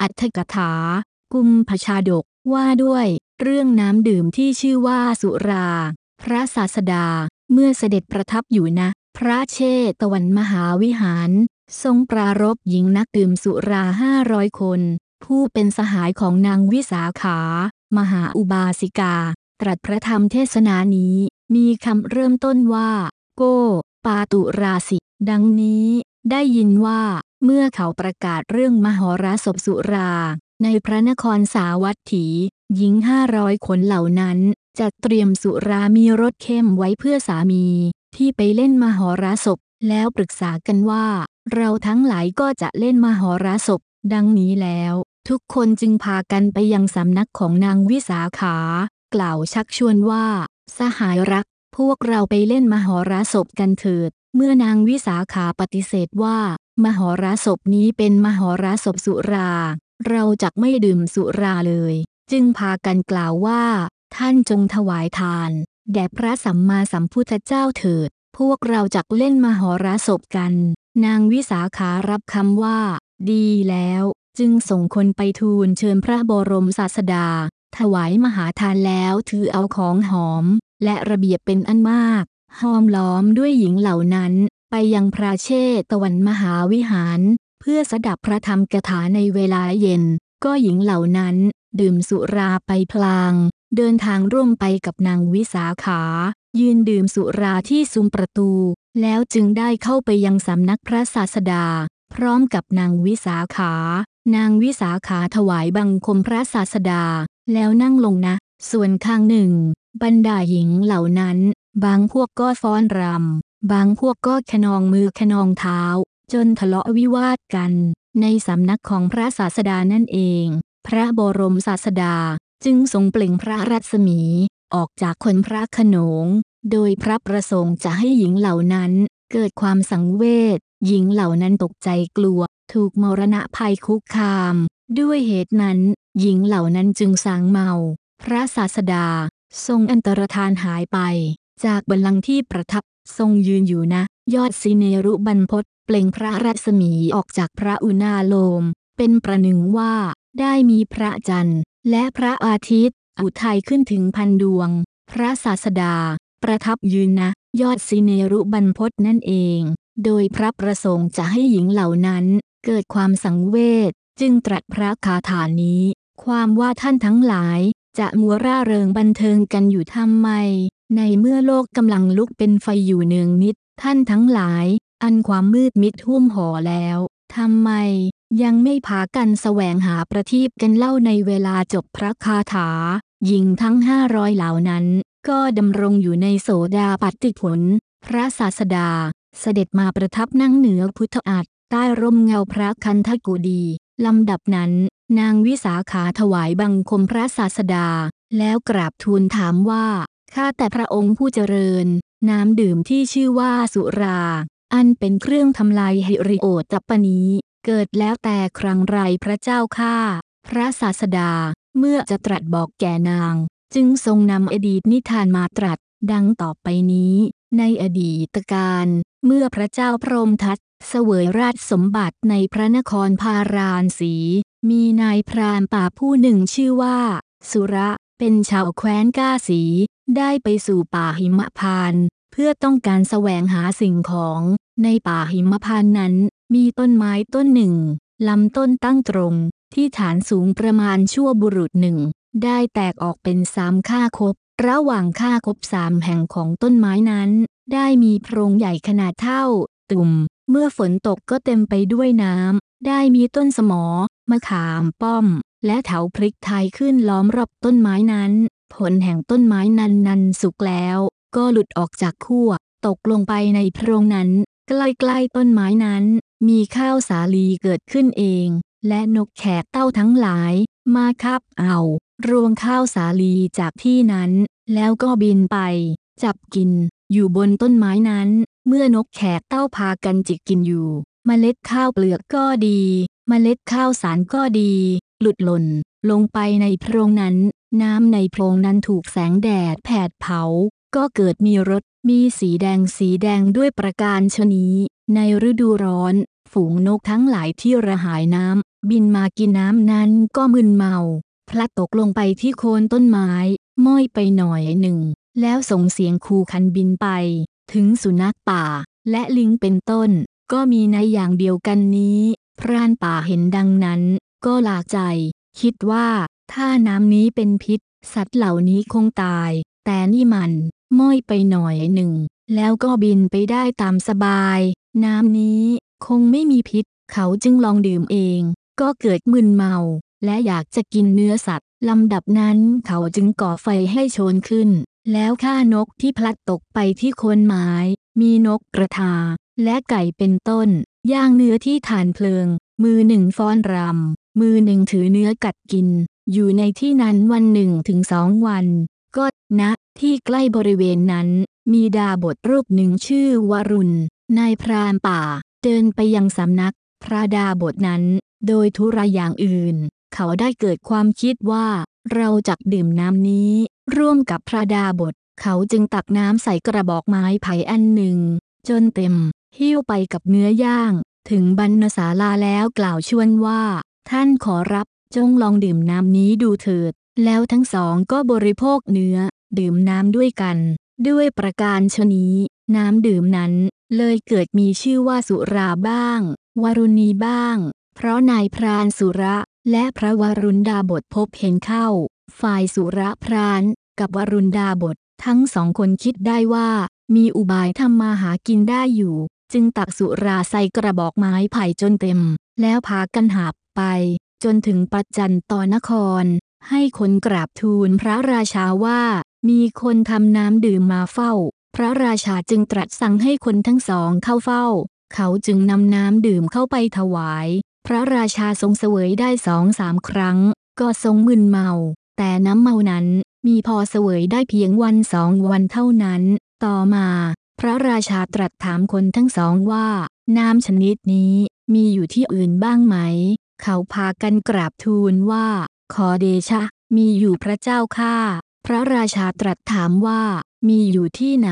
อัตถกถา กุมพชาดกว่าด้วยเรื่องน้ำดื่มที่ชื่อว่าสุรา พระศาสดา เมื่อเสด็จประทับอยู่นะ พระเชตวันมหาวิหาร ทรงปรารบหญิงนักดื่มสุราห้าร้อยคน ผู้เป็นสหายของนางวิสาขา มหาอุบาสิกา ตรัสพระธรรมเทศนานี้ มีคำเริ่มต้นว่า โก ปาตุราสิ ดังนี้ได้ยินว่า เมื่อเขาประกาศเรื่องมหรสพสุรา ในพระนครสาวัตถี หญิงห้าร้อยคนเหล่านั้นจะเตรียมสุรามีรสเข้มไว้เพื่อสามี ที่ไปเล่นมหรสพ แล้วปรึกษากันว่า เราทั้งหลายก็จะเล่นมหรสพ ดังนี้แล้ว ทุกคนจึงพากันไปยังสำนักของนางวิสาขา กล่าวชักชวนว่า สหายรัก พวกเราไปเล่นมหรสพกันเถิด เมื่อนางวิสาขาปฏิเสธว่า มหรสพนี้เป็นมหรสพสุรา เราจะไม่ดื่มสุราเลย จึงพากันกล่าวว่า ท่านจงถวายทาน แด่พระสัมมาสัมพุทธเจ้าเถิด พวกเราจักเล่นมหรสพกัน นางวิสาขารับคำว่า ดีแล้ว จึงส่งคนไปทูลเชิญพระบรมศาสดา ถวายมหาทานแล้วถือเอาของหอม และระเบียบเป็นอันมากห้อมล้อมด้วยหญิงเหล่านั้น ไปยังพระเชตวันมหาวิหาร เพื่อสดับพระธรรมกถาในเวลาเย็น ก็หญิงเหล่านั้น ดื่มสุราไปพลาง เดินทางร่วมไปกับนางวิสาขา ยืนดื่มสุราที่ซุ้มประตู แล้วจึงได้เข้าไปยังสำนักพระศาสดา พร้อมกับนางวิสาขา นางวิสาขาถวายบังคมพระศาสดา แล้วนั่งลงนะ ส่วนข้างหนึ่ง บรรดาหญิงเหล่านั้น บางพวกก็ฟ้อนรำ บางพวกก็ขนองมือขนองเท้า จนทะเลาะวิวาทกัน ในสำนักของพระศาสดานั่นเอง พระบรมศาสดาจึงทรงเปล่งพระรัศมี ออกจากคนพระขนง โดยพระประสงค์จะให้หญิงเหล่านั้น เกิดความสังเวชหญิงเหล่านั้นตกใจกลัว ถูกมรณะภัยคุกคาม ด้วยเหตุนั้น หญิงเหล่านั้นจึงสางเมา พระศาสดา ทรงอันตรธานหายไป จากบัลลังก์ที่ประทับ ทรงยืนอยู่นะ ยอดสิเนรุบรรพตเปล่งพระรัศมีออกจากพระอุณาโลม เป็นประหนึ่งว่า ได้มีพระจันทร์ และพระอาทิตย์ อุทัยขึ้นถึงพันดวง พระศาสดา ประทับยืนนะ ยอดสิเนรุบรรพตนั่นเอง โดยพระประสงค์จะให้หญิงเหล่านั้น เกิดความสังเวชจึงตรัสพระคาถานี้ ความว่าท่านทั้งหลาย จะมัวร่าเริงบันเทิงกันอยู่ทำไม ในเมื่อโลกกำลังลุกเป็นไฟอยู่เนืองนิด ท่านทั้งหลาย อันความมืดมิดหุ้มห่อแล้วทำไม ยังไม่พากันแสวงหาประทีปกันเล่าในเวลาจบพระคาถาหญิงทั้งห้าร้อยเหล่านั้น ก็ดำรงอยู่ในโสดาปัตติผล พระศาสดา เสด็จมาประทับนั่งเหนือพุทธอัฏใต้ร่มเงาพระคันธกุดีลำดับนั้น นางวิสาขาถวายบังคมพระศาสดา แล้วกราบทูลถามว่า ข้าแต่พระองค์ผู้เจริญ น้ำดื่มที่ชื่อว่าสุรา อันเป็นเครื่องทำลายหิริโอตตปนี้ เกิดแล้วแต่ครั้งไรพระเจ้าข้าพระศาสดาเมื่อจะตรัสบอกแก่นาง จึงทรงนำอดีตนิทานมาตรัส ดังต่อไปนี้ ในอดีตการ เมื่อพระเจ้าพรหมทัตเสวยราชสมบัติในพระนครพาราณสี มีนายพรานป่าผู้หนึ่งชื่อว่า สุระเป็นชาวแคว้นก้าสี ได้ไปสู่ป่าหิมพานต์เพื่อต้องการแสวงหาสิ่งของ ในป่าหิมพานต์นั้น มีต้นไม้ต้นหนึ่งลำต้นตั้งตรง ที่ฐานสูงประมาณชั่วบุรุษหนึ่ง ได้แตกออกเป็นสามค่าคบ ระหว่างค่าคบสามแห่งของต้นไม้นั้น ได้มีโพรงใหญ่ขนาดเท่า ตุ่ม เมื่อฝนตกก็เต็มไปด้วยน้ำได้มีต้นสมอมะขามป้อม และเถาพริกไทยขึ้นล้อมรอบต้นไม้นั้น ผลแห่งต้นไม้นั้นนันสุกแล้ว ก็หลุดออกจากขั้วตกลงไปในโพรงนั้น ใกล้ๆต้นไม้นั้น มีข้าวสาลีเกิดขึ้นเอง และนกแขกเต้าทั้งหลาย มาคับเอา รวงข้าวสาลีจากที่นั้น แล้วก็บินไป จับกิน อยู่บนต้นไม้นั้น เมื่อนกแขกเต้าพากันจิกกินอยู่เมล็ดข้าวเปลือกก็ดีเมล็ดข้าวสารก็ดี หลุดหล่น ลงไปในโพรงนั้น น้ำในโพรงนั้นถูกแสงแดดแผดเผา ก็เกิดมีรสมีสีแดงสีแดงด้วยประการชนีในฤดูร้อน ฝูงนกทั้งหลายที่ระหายน้ำบินมากินน้ำนั้นก็มึนเมา พลัดตกลงไปที่โคนต้นไม้ม้อยไปหน่อยหนึ่ง แล้วส่งเสียงคูคันบินไป ถึงสุนัขป่า และลิงเป็นต้น ก็มีในอย่างเดียวกันนี้ พรานป่าเห็นดังนั้น ก็หลากใจ คิดว่าถ้าน้ำนี้เป็นพิษ สัตว์เหล่านี้คงตาย แต่นี่มันม้อยไปหน่อยหนึ่ง แล้วก็บินไปได้ตามสบาย น้ำนี้คงไม่มีพิษ เขาจึงลองดื่มเอง ก็เกิดมึนเมา และอยากจะกินเนื้อสัตว์ลำดับนั้นเขาจึงก่อไฟให้โชนขึ้น แล้วฆ่านกที่พลัดตกไปที่โคนไม้ มีนกกระทา และไก่เป็นต้น ย่างเนื้อที่ฐานเพลิง มือหนึ่งฟ้อนรำ มือหนึ่งถือเนื้อกัดกิน อยู่ในที่นั้นวันหนึ่งถึงสองวัน ก็ณนะที่ใกล้บริเวณนั้น มีดาบทรูปหนึ่งชื่อวรุณ นายพรานป่า เดินไปยังสำนัก พระดาบทนั้น โดยธุระอย่างอื่น เขาได้เกิดความคิดว่า เราจักดื่มน้ำนี้ ร่วมกับพระดาบท เขาจึงตักน้ำใส่กระบอกไม้ไผ่อันหนึ่ง จนเต็ม หิ้วไปกับเนื้อย่าง ถึงบรรณศาลาแล้วกล่าวชวนว่า ท่านขอรับจงลองดื่มน้ำนี้ดูเถิด แล้วทั้งสองก็บริโภคเนื้อ ดื่มน้ำด้วยกัน ด้วยประการชนี้ น้ำดื่มนั้น เลยเกิดมีชื่อว่าสุราบ้าง วรุณีบ้าง เพราะนายพรานสุระและพระวรุณดาบทพบเห็นเข้า ฝ่ายสุระพรานกับวรุณดาบททั้งสองคนคิดได้ว่า มีอุบายทำมาหากินได้อยู่ จึงตักสุราใส่กระบอกไม้ไผ่จนเต็ม แล้วพากันหาบไป จนถึงปัจจันตอนคร ให้คนกราบทูลพระราชาว่า มีคนทำน้ำดื่มมาเฝ้า พระราชาจึงตรัสสั่งให้คนทั้งสองเข้าเฝ้า เขาจึงนำน้ำดื่มเข้าไปถวาย พระราชาทรงเสวยได้สองสามครั้ง ก็ทรงมึนเมา แต่น้ำเมานั้นมีพอเสวยได้เพียงวันสองวันเท่านั้น ต่อมา พระราชาตรัสถามคนทั้งสองว่า น้ำชนิดนี้มีอยู่ที่อื่นบ้างไหม เขาพากันกราบทูลว่า ขอเดชะ มีอยู่พระเจ้าข้าพระราชาตรัสถามว่า มีอยู่ที่ไหน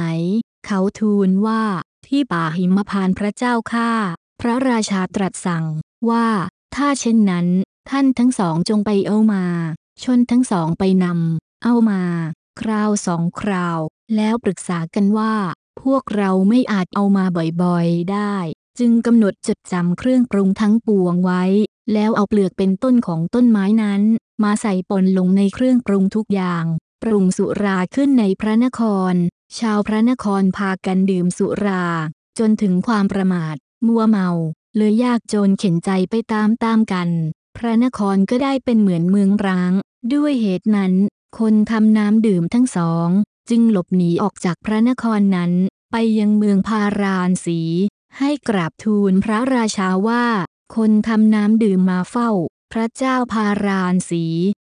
เขาทูลว่า ที่ป่าหิมพานพระเจ้าข้าพระราชาตรัสสั่งว่า ถ้าเช่นนั้น ท่านทั้งสองจงไปเอามา ชนทั้งสองไปนำเอามา คราวสองคราว แล้วปรึกษากันว่า พวกเราไม่อาจเอามาบ่อยๆได้ จึงกำหนดจดจำเครื่องปรุงทั้งปวงไว้ แล้วเอาเปลือกเป็นต้นของต้นไม้นั้น มาใส่ปนลงในเครื่องปรุงทุกอย่าง ปรุงสุราขึ้นในพระนคร ชาวพระนครพากันดื่มสุรา จนถึงความประมาท มัวเมาเลยยากจนเข็นใจไปตามตามกัน พระนครก็ได้เป็นเหมือนเมืองร้าง ด้วยเหตุนั้น คนทำน้ำดื่มทั้งสอง จึงหลบหนีออกจากพระนครนั้น ไปยังเมืองพารานสี ให้กราบทูลพระราชาว่า คนทำน้ำดื่มมาเฝ้า พระเจ้าพารานสี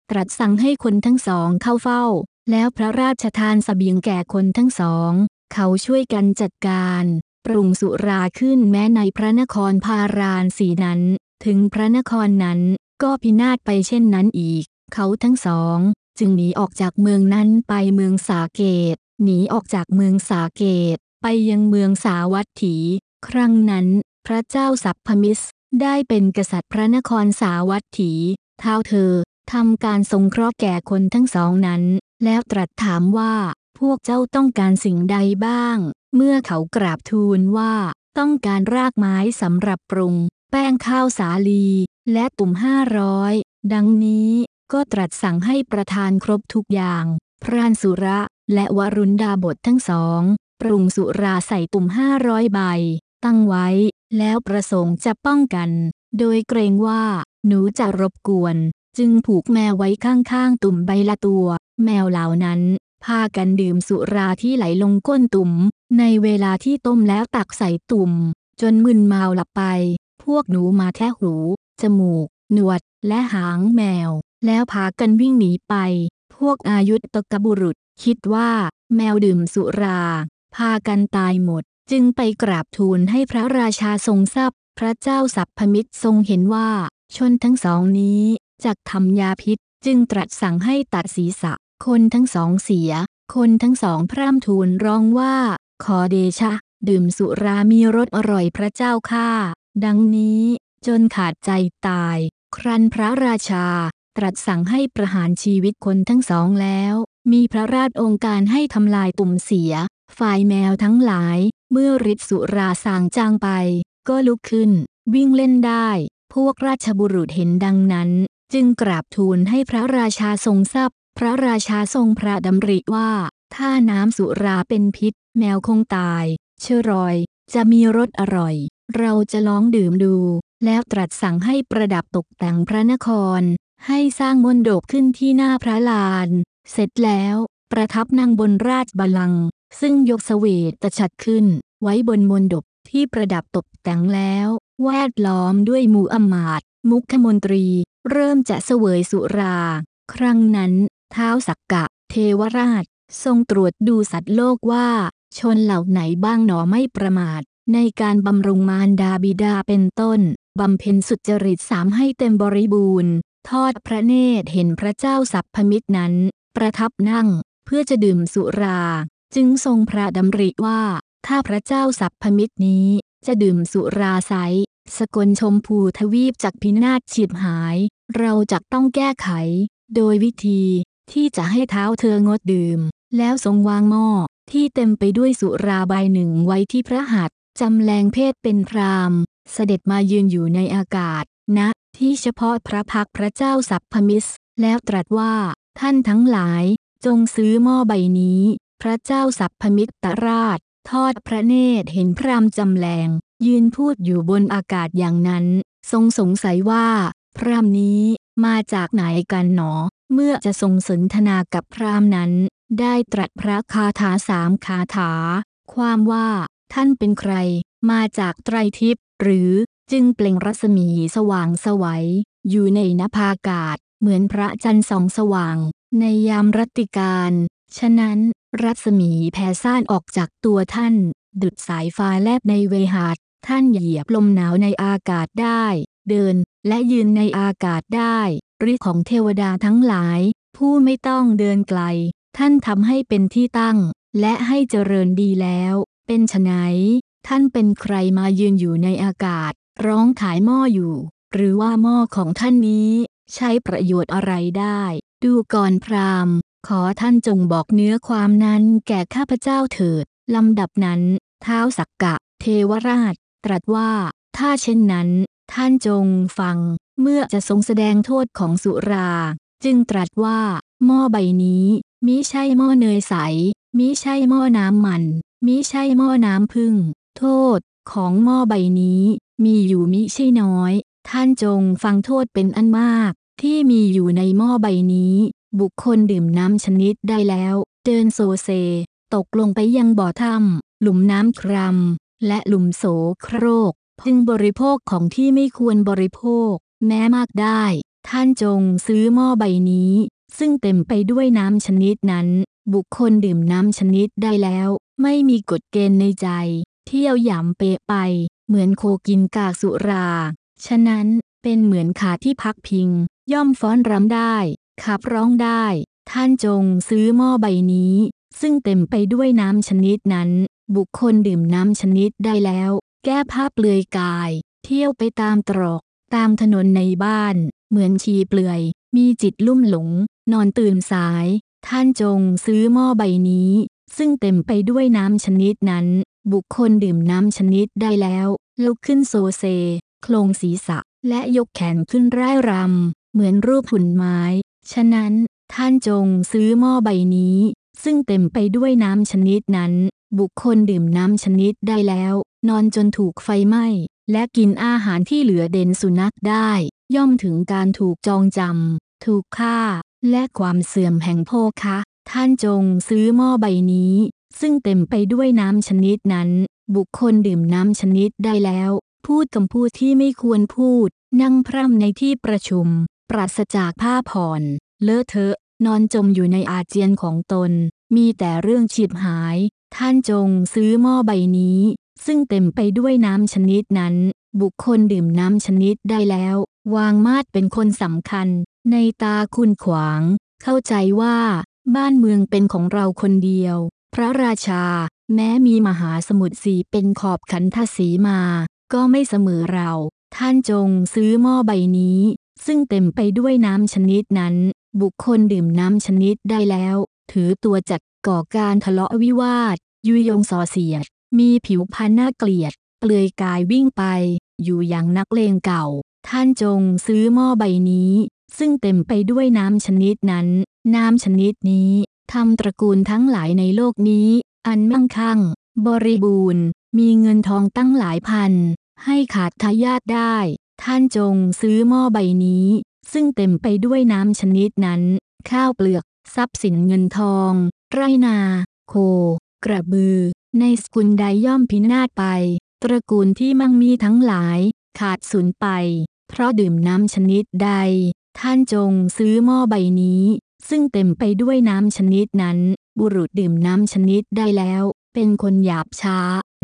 ตรัสสั่งให้คนทั้งสองเข้าเฝ้า แล้วพระราชทานสเสบียงแก่คนทั้งสอง เขาช่วยกันจัดการปรุงสุราขึ้นแม้ในพระนครพารานสีนั้น ถึงพระนครนั้นก็พินาศไปเช่นนั้นอีก เขาทั้งสอง จึงหนีออกจากเมืองนั้นไปเมืองสาเกต หนีออกจากเมืองสาเกต ไปยังเมืองสาวัตถี ครั้งนั้น พระเจ้าสัพพมิสได้เป็นกษัตริย์พระนครสาวัตถีเท้าเธอทำการสงเคราะห์แก่คนทั้งสองนั้น แล้วตรัสถามว่าพวกเจ้าต้องการสิ่งใดบ้าง เมื่อเขากราบทูลว่าต้องการรากไม้สำหรับปรุง แป้งข้าวสาลี และตุ่มห้าร้อยดังนี้ ก็ตรัสสั่งให้ประทานครบทุกอย่าง พรานสุระและวรุณดาบททั้งสอง ปรุงสุราใส่ตุ่มห้าร้อยใบ ตั้งไว้ แล้วประสงค์จะป้องกัน โดยเกรงว่า หนูจะรบกวน จึงผูกแมวไว้ข้างๆ ตุ่มใบละตัว แมวเหล่านั้น พากันดื่มสุราที่ไหลลงก้นตุ่ม ในเวลาที่ต้มแล้วตักใส่ตุ่ม จนมึนเมาหลับไป พวกหนูมาแทะหู จมูก หนวด และหางแมว แล้วพากันวิ่งหนีไป พวกอายุตกบุรุษ คิดว่า แมวดื่มสุรา พากันตายหมด จึงไปกราบทูลให้พระราชาทรงทรัพพระเจ้าสัพพมิตรทรงเห็นว่า ชนทั้งสองนี้จักทำยาพิษ จึงตรัสสั่งให้ตัดศีรษะ คนทั้งสองเสีย คนทั้งสองพร่ำทูลร้องว่า ขอเดชะ ดื่มสุรามีรสอร่อยพระเจ้าข้าดังนี้จนขาดใจตาย ครั้นพระราชา ตรัสสั่งให้ประหารชีวิตคนทั้งสองแล้ว มีพระราชองค์การให้ทำลายตุ่มเสีย ฝ่ายแมวทั้งหลาย เมื่อฤทธิสุราสางจางไป ก็ลุกขึ้น วิ่งเล่นได้ พวกราชบุรุษเห็นดังนั้น จึงกราบทูลให้พระราชาทรงทราบพระราชาทรงพระดำริว่า ถ้าน้ำสุราเป็นพิษ แมวคงตาย เชื่อรอย จะมีรสอร่อย เราจะลองดื่มดู แล้วตรัสสั่งให้ประดับตกแต่งพระนคร ให้สร้างมนดบขึ้นที่หน้าพระลาน เสร็จแล้ว ประทับนั่งบนราชบัลลังก์ซึ่งยกเสวตตชัดขึ้น ไว้บนมนดบที่ประดับตกแต่งแล้ว แวดล้อมด้วยหมู่อมาตย์มุขมนตรี เริ่มจะเสวยสุรา ครั้งนั้น เท้าสักกะ เทวราช ทรงตรวจดูสัตว์โลกว่า ชนเหล่าไหนบ้างหนอไม่ประมาท ในการบำรุงมารดาบิดาเป็นต้นบำเพ็ญสุจริตสามให้เต็มบริบูรณ์ ทอดพระเนตรเห็นพระเจ้าสัพพมิตรนั้น ประทับนั่งเพื่อจะดื่มสุรา จึงทรงพระดำริว่า ถ้าพระเจ้าสัพพมิตรนี้จะดื่มสุราไซสกลชมพูทวีปจากพินาศฉีบหาย เราจะต้องแก้ไข โดยวิธีที่จะให้เท้าเธองดดื่ม แล้วทรงวางหม้อที่เต็มไปด้วยสุราใบหนึ่งไว้ที่พระหัตถ์จำแรงเพศเป็นพรามเสด็จมายืนอยู่ในอากาศณนะ ที่เฉพาะพระพักพระเจ้าสัพพมิส แล้วตรัสว่า ท่านทั้งหลาย จงซื้อหม้อใบนี้ พระเจ้าสัพพมิตรราช ทอดพระเนตรเห็นพรามจำแรงยืนพูดอยู่บนอากาศอย่างนั้น ทรงสงสัยว่า พรามนี้มาจากไหนกันหนอ เมื่อจะทรงสนทนากับพรามนั้น ได้ตรัสพระคาถาสามคาถา ความว่า ท่านเป็นใคร มาจากไตรทิพย์หรือ จึงเปล่งรัศมีสว่างสวัย อยู่ในนภาอากาศ เหมือนพระจันทร์สองสว่าง ในยามรัตติการ ฉะนั้น รัศมีแผ่ซ่านออกจากตัวท่าน ดุดสายฟ้าแลบในเวหาดท่านเหยียบลมหนาวในอากาศได้ เดินและยืนในอากาศได้ฤทธิ์ของเทวดาทั้งหลาย ผู้ไม่ต้องเดินไกล ท่านทำให้เป็นที่ตั้ง และให้เจริญดีแล้ว เป็นไฉนท่านเป็นใครมายืนอยู่ในอากาศ ร้องขายหม้ออยู่ หรือว่าหม้อของท่านนี้ ใช้ประโยชน์อะไรได้ ดูก่อนพรามขอท่านจงบอกเนื้อความนั้นแก่ข้าพเจ้าเถิดลำดับนั้น เท้าสักกะ เทวราช ตรัสว่า ถ้าเช่นนั้น ท่านจงฟัง เมื่อจะทรงแสดงโทษของสุรา จึงตรัสว่าหม้อใบนี้มิใช่หม้อเนยใสมิใช่หม้อน้ำมันมิใช่หม้อน้ำพึ่ง โทษของหม้อใบนี้ มีอยู่มิใช่น้อย ท่านจงฟังโทษเป็นอันมาก ที่มีอยู่ในหม้อใบนี้ บุคคลดื่มน้ำชนิดได้แล้ว เดินโซเซ ตกลงไปยังบ่อถ้ำหลุมน้ำครามและหลุมโสโครก พึงบริโภคของที่ไม่ควรบริโภค แม้มากได้ ท่านจงซื้อหม้อใบนี้ ซึ่งเต็มไปด้วยน้ำชนิดนั้น บุคคลดื่มน้ำชนิดได้แล้ว ไม่มีกฎเกณฑ์ในใจ เที่ยวหยำเปะไป เหมือนโคกินกากสุรา ฉะนั้นเป็นเหมือนขาที่พักพิง ย่อมฟ้อนรำได้ขับร้องได้ ท่านจงซื้อหม้อใบนี้ ซึ่งเต็มไปด้วยน้ำชนิดนั้น บุคคลดื่มน้ำชนิดได้แล้ว แก้ผ้าเปลือยกาย เที่ยวไปตามตรอกตามถนนในบ้าน เหมือนชีเปลือย มีจิตลุ่มหลง นอนตื่นสาย ท่านจงซื้อหม้อใบนี้ ซึ่งเต็มไปด้วยน้ำชนิดนั้น บุคคลดื่มน้ำชนิดได้แล้ว ลุกขึ้นโซเซ โคลงศีรษะ และยกแขนขึ้นร่ายรำ เหมือนรูปหุ่นไม้ ฉะนั้น ท่านจงซื้อหม้อใบนี้ ซึ่งเต็มไปด้วยน้ำชนิดนั้น บุคคลดื่มน้ำชนิดได้แล้ว นอนจนถูกไฟไหม้ และกินอาหารที่เหลือเด่นสุนัขได้ ย่อมถึงการถูกจองจำ ถูกฆ่า และความเสื่อมแห่งโภคะท่านจงซื้อหม้อใบนี้ ซึ่งเต็มไปด้วยน้ำชนิดนั้น บุคคลดื่มน้ำชนิดได้แล้ว พูดคำพูดที่ไม่ควรพูด นั่งพร่ำในที่ประชุม ปราศจากผ้าผ่อน เลอะเทอะ นอนจมอยู่ในอาเจียนของตน มีแต่เรื่องฉีบหาย ท่านจงซื้อหม้อใบนี้ ซึ่งเต็มไปด้วยน้ำชนิดนั้น บุคคลดื่มน้ำชนิดได้แล้ว วางมาดเป็นคนสำคัญ ในตาคุณขวาง เข้าใจว่าบ้านเมืองเป็นของเราคนเดียว พระราชา แม้มีมหาสมุทรสีเป็นขอบขันทศีมา ก็ไม่เสมอเรา ท่านจงซื้อหม้อใบนี้ ซึ่งเต็มไปด้วยน้ำชนิดนั้น บุคคลดื่มน้ำชนิดได้แล้ว ถือตัวจัดก่อการทะเลาะวิวาท ยุยงส่อเสียด มีผิวพรรณน่าเกลียด เปลือยกายวิ่งไป อยู่อย่างนักเลงเก่า ท่านจงซื้อหม้อใบนี้ ซึ่งเต็มไปด้วยน้ำชนิดนั้น น้ำชนิดนี้ ทำตระกูลทั้งหลายในโลกนี้ อันมั่งคั่ง บริบูรณ์ มีเงินทองตั้งหลายพัน ให้ขาดทายาทได้ ท่านจงซื้อหม้อใบนี้ ซึ่งเต็มไปด้วยน้ำชนิดนั้น ข้าวเปลือก ทรัพย์สินเงินทอง ไรนา โค กระบือ ในสกุลใดย่อมพินาศไป ตระกูลที่มั่งมีทั้งหลาย ขาดสูญไป เพราะดื่มน้ำชนิดใด ท่านจงซื้อหม้อใบนี้ ซึ่งเต็มไปด้วยน้ำชนิดนั้น บุรุษดื่มน้ำชนิดได้แล้ว เป็นคนหยาบช้า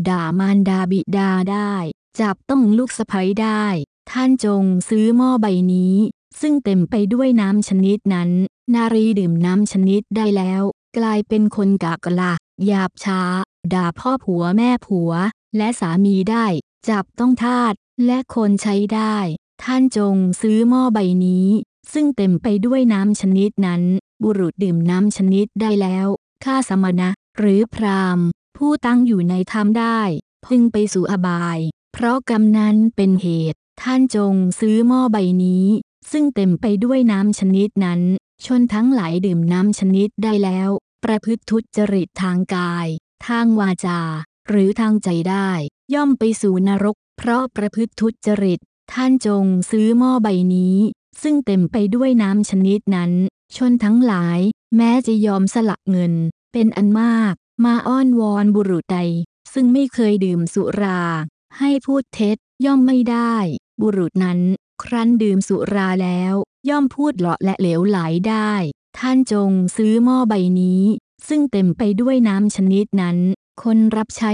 ด่ามารดาบิดาได้ จับต้องลูกสะใภ้ได้ ท่านจงซื้อหม้อใบนี้ ซึ่งเต็มไปด้วยน้ำชนิดนั้น นารีดื่มน้ำชนิดได้แล้ว กลายเป็นคนกากละหยาบช้า ด่าพ่อผัวแม่ผัว และสามีได้ จับต้องทาสและคนใช้ได้ ท่านจงซื้อหม้อใบนี้ ซึ่งเต็มไปด้วยน้ำชนิดนั้น บุรุษดื่มน้ำชนิดได้แล้วข้าสมณะ หรือพราหมณ์ผู้ตั้งอยู่ในธรรมได้ พึงไปสู่อบาย เพราะกรรมนั้นเป็นเหตุ ท่านจงซื้อหม้อใบนี้ ซึ่งเต็มไปด้วยน้ำชนิดนั้น ชนทั้งหลายดื่มน้ำชนิดได้แล้ว ประพฤติทุจริตทางกาย ทางวาจา หรือทางใจได้ ย่อมไปสู่นรก เพราะประพฤติทุจริต ท่านจงซื้อหม้อใบนี้ ซึ่งเต็มไปด้วยน้ำชนิดนั้น ชนทั้งหลาย แม้จะยอมสละเงิน เป็นอันมาก มาอ้อนวอนบุรุษใด ซึ่งไม่เคยดื่มสุรา ให้พูดเท็จย่อมไม่ได้ บุรุษนั้น ครั้นดื่มสุราแล้ว ย่อมพูดเลาะและเหลวไหลได้ ท่านจงซื้อหม้อใบนี้ ซึ่งเต็มไปด้วยน้ำชนิดนั้น คนรับใช้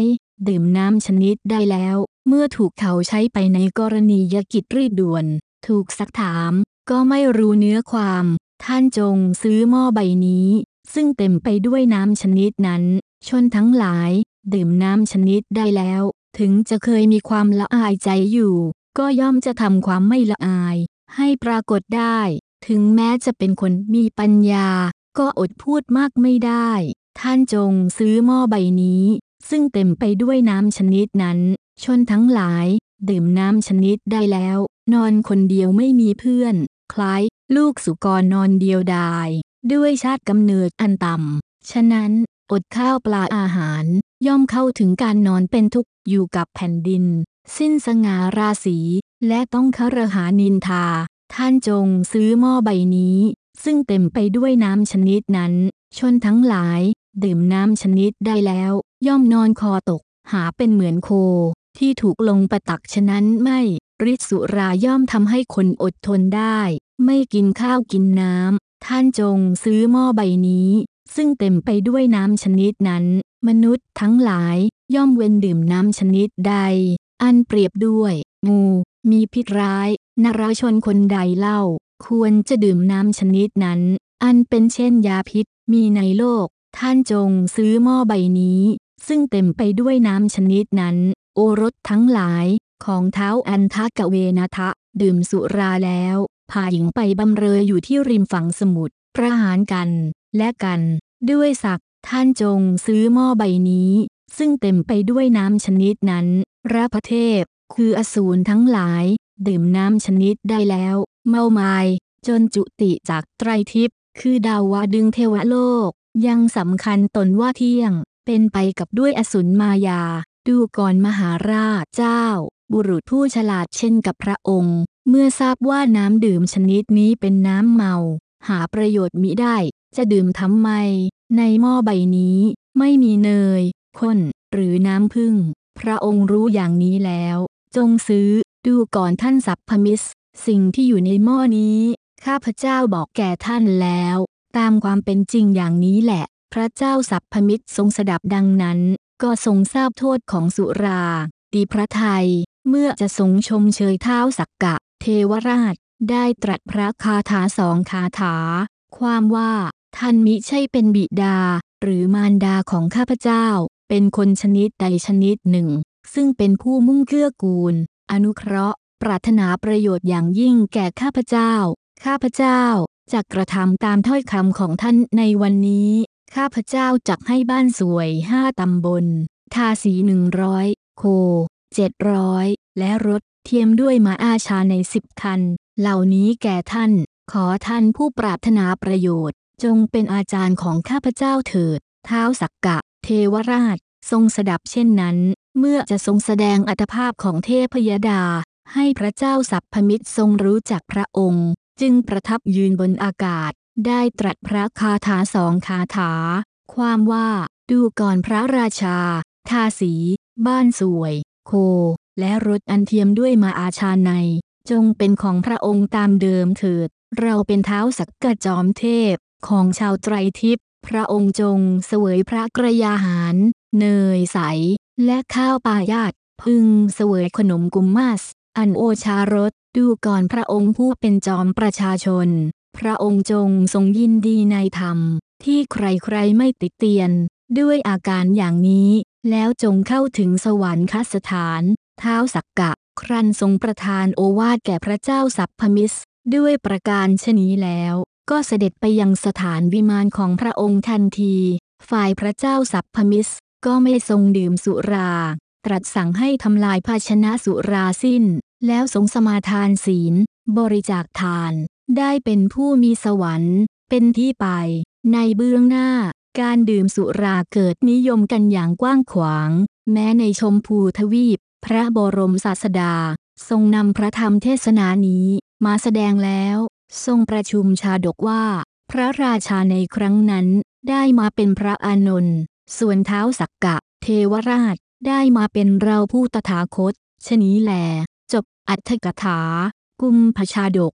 ดื่มน้ำชนิดได้แล้ว เมื่อถูกเขาใช้ไปในกรณียกิจรีบด่วน ถูกซักถาม ก็ไม่รู้เนื้อความ ท่านจงซื้อหม้อใบนี้ ซึ่งเต็มไปด้วยน้ำชนิดนั้น ชนทั้งหลาย ดื่มน้ำชนิดได้แล้ว ถึงจะเคยมีความละอายใจอยู่ ก็ย่อมจะทำความไม่ละอาย ให้ปรากฏได้ ถึงแม้จะเป็นคนมีปัญญา ก็อดพูดมากไม่ได้ ท่านจงซื้อหม้อใบนี้ ซึ่งเต็มไปด้วยน้ำชนิดนั้น ชนทั้งหลาย ดื่มน้ำชนิดได้แล้ว นอนคนเดียวไม่มีเพื่อน คล้ายลูกสุกรนอนเดียวดาย ด้วยชาติกำเนิดอันต่ำ ฉะนั้นอดข้าวปลาอาหาร ย่อมเข้าถึงการนอนเป็นทุกข์อยู่กับแผ่นดิน สิ้นสง่าราศี และต้องคารหานินทา ท่านจงซื้อหม้อใบนี้ ซึ่งเต็มไปด้วยน้ำชนิดนั้น ชนทั้งหลาย ดื่มน้ำชนิดได้แล้ว ย่อมนอนคอตก หาเป็นเหมือนโค ที่ถูกลงประตักฉะนั้นไม่ ฤทธิ์สุราย่อมทำให้คนอดทนได้ ไม่กินข้าวกินน้ำ ท่านจงซื้อหม้อใบนี้ ซึ่งเต็มไปด้วยน้ำชนิดนั้น มนุษย์ทั้งหลายย่อมเว้นดื่มน้ำชนิดใด อันเปรียบด้วย งู มีพิษร้ายนราชนคนใดเล่า ควรจะดื่มน้ำชนิดนั้น อันเป็นเช่นยาพิษมีในโลก ท่านจงซื้อหม้อใบนี้ ซึ่งเต็มไปด้วยน้ำชนิดนั้น โอรสทั้งหลาย ของเท้าอันทกเวนะทะ ดื่มสุราแล้ว พาหญิงไปบำเรออยู่ที่ริมฝั่งสมุทรประหารกัน และกัน ด้วยศักท่านจงซื้อหม้อใบนี้ ซึ่งเต็มไปด้วยน้ำชนิดนั้นราพเทพ คืออสูรทั้งหลาย ดื่มน้ำชนิดได้แล้ว เมามาย จนจุติจากไตรทิพย์คือดาววดึงเทวโลก ยังสำคัญตนว่าเที่ยง เป็นไปกับด้วยอสุรมายา ดูก่อนมหาราชเจ้า บุรุษผู้ฉลาดเช่นกับพระองค์ เมื่อทราบว่าน้ำดื่มชนิดนี้เป็นน้ำเมา หาประโยชน์มิได้ จะดื่มทำไม ในหม้อใบนี้ ไม่มีเนยข้นหรือน้ำผึ้งพระองค์รู้อย่างนี้แล้ว จงซื้อ ดูก่อนท่านสัพพมิส สิ่งที่อยู่ในหม้อนี้ ข้าพเจ้าบอกแก่ท่านแล้ว ตามความเป็นจริงอย่างนี้แหละ พระเจ้าสัพพมิตรทรงสดับดังนั้น ก็ทรงทราบโทษของสุราดีพระไทย เมื่อจะทรงชมเชยเท้าสักกะ เทวราช ได้ตรัสพระคาถาสองคาถา ความว่าท่านมิใช่เป็นบิดา หรือมารดาของข้าพเจ้า เป็นคนชนิดใดชนิดหนึ่ง ซึ่งเป็นผู้มุ่งเกื้อกูล อนุเคราะห์ ปรารถนาประโยชน์อย่างยิ่งแก่ข้าพเจ้า ข้าพเจ้าจะกระทำตามถ้อยคำของท่านในวันนี้ ข้าพเจ้าจักให้บ้านสวยห้าตำบล ทาสีหนึ่งร้อยโคเจ็ดร้อยและรถเทียมด้วยมาอาชาในสิบคัน เหล่านี้แก่ท่าน ขอท่านผู้ปรารถนาประโยชน์ จงเป็นอาจารย์ของข้าพเจ้าเถิด เท้าสักกะ เทวราช ทรงสดับเช่นนั้น เมื่อจะทรงแสดงอัตภาพของเทพยดา ให้พระเจ้าสัพพมิตรทรงรู้จักพระองค์ จึงประทับยืนบนอากาศ ได้ตรัสพระคาถาสองคาถา ความว่า ดูก่อนพระราชา ทาสี บ้านสวย โค และรถอันเทียมด้วยมาอาชาใน จงเป็นของพระองค์ตามเดิมเถิด เราเป็นเท้าสักกะจอมเทพ ของชาวไตรทิพย์พระองค์จงเสวยพระกระยาหาร เนยใส และข้าวปายาตพึงเสวยขนมกุมมัส อันโอชารสดูก่อนพระองค์ผู้เป็นจอมประชาชน พระองค์จงทรงยินดีในธรรม ที่ใครๆไม่ติดเตียน ด้วยอาการอย่างนี้ แล้วจงเข้าถึงสวรรคสถาน เท้าสักกะ ครั้นทรงประทานโอวาทแก่พระเจ้าสัพพมิส ด้วยประการชนี้แล้ว ก็เสด็จไปยังสถานวิมานของพระองค์ทันที ฝ่ายพระเจ้าสัพพมิส ก็ไม่ทรงดื่มสุรา ตรัสสั่งให้ทำลายภาชนะสุราสิ้น แล้วทรงสมาทานศีล บริจาคทาน ได้เป็นผู้มีสวรรค์ เป็นที่ไป ในเบื้องหน้า การดื่มสุราเกิดนิยมกันอย่างกว้างขวาง แม้ในชมพูทวีป พระบรมศาสดา ทรงนำพระธรรมเทศนานี้ มาแสดงแล้ว ทรงประชุมชาดกว่า พระราชาในครั้งนั้น ได้มาเป็นพระอานนท์ส่วนเท้าสักกะ เทวราชได้มาเป็นเราผู้ตถาคต ชนี้แล จบอัตถกถา กุมพชาดก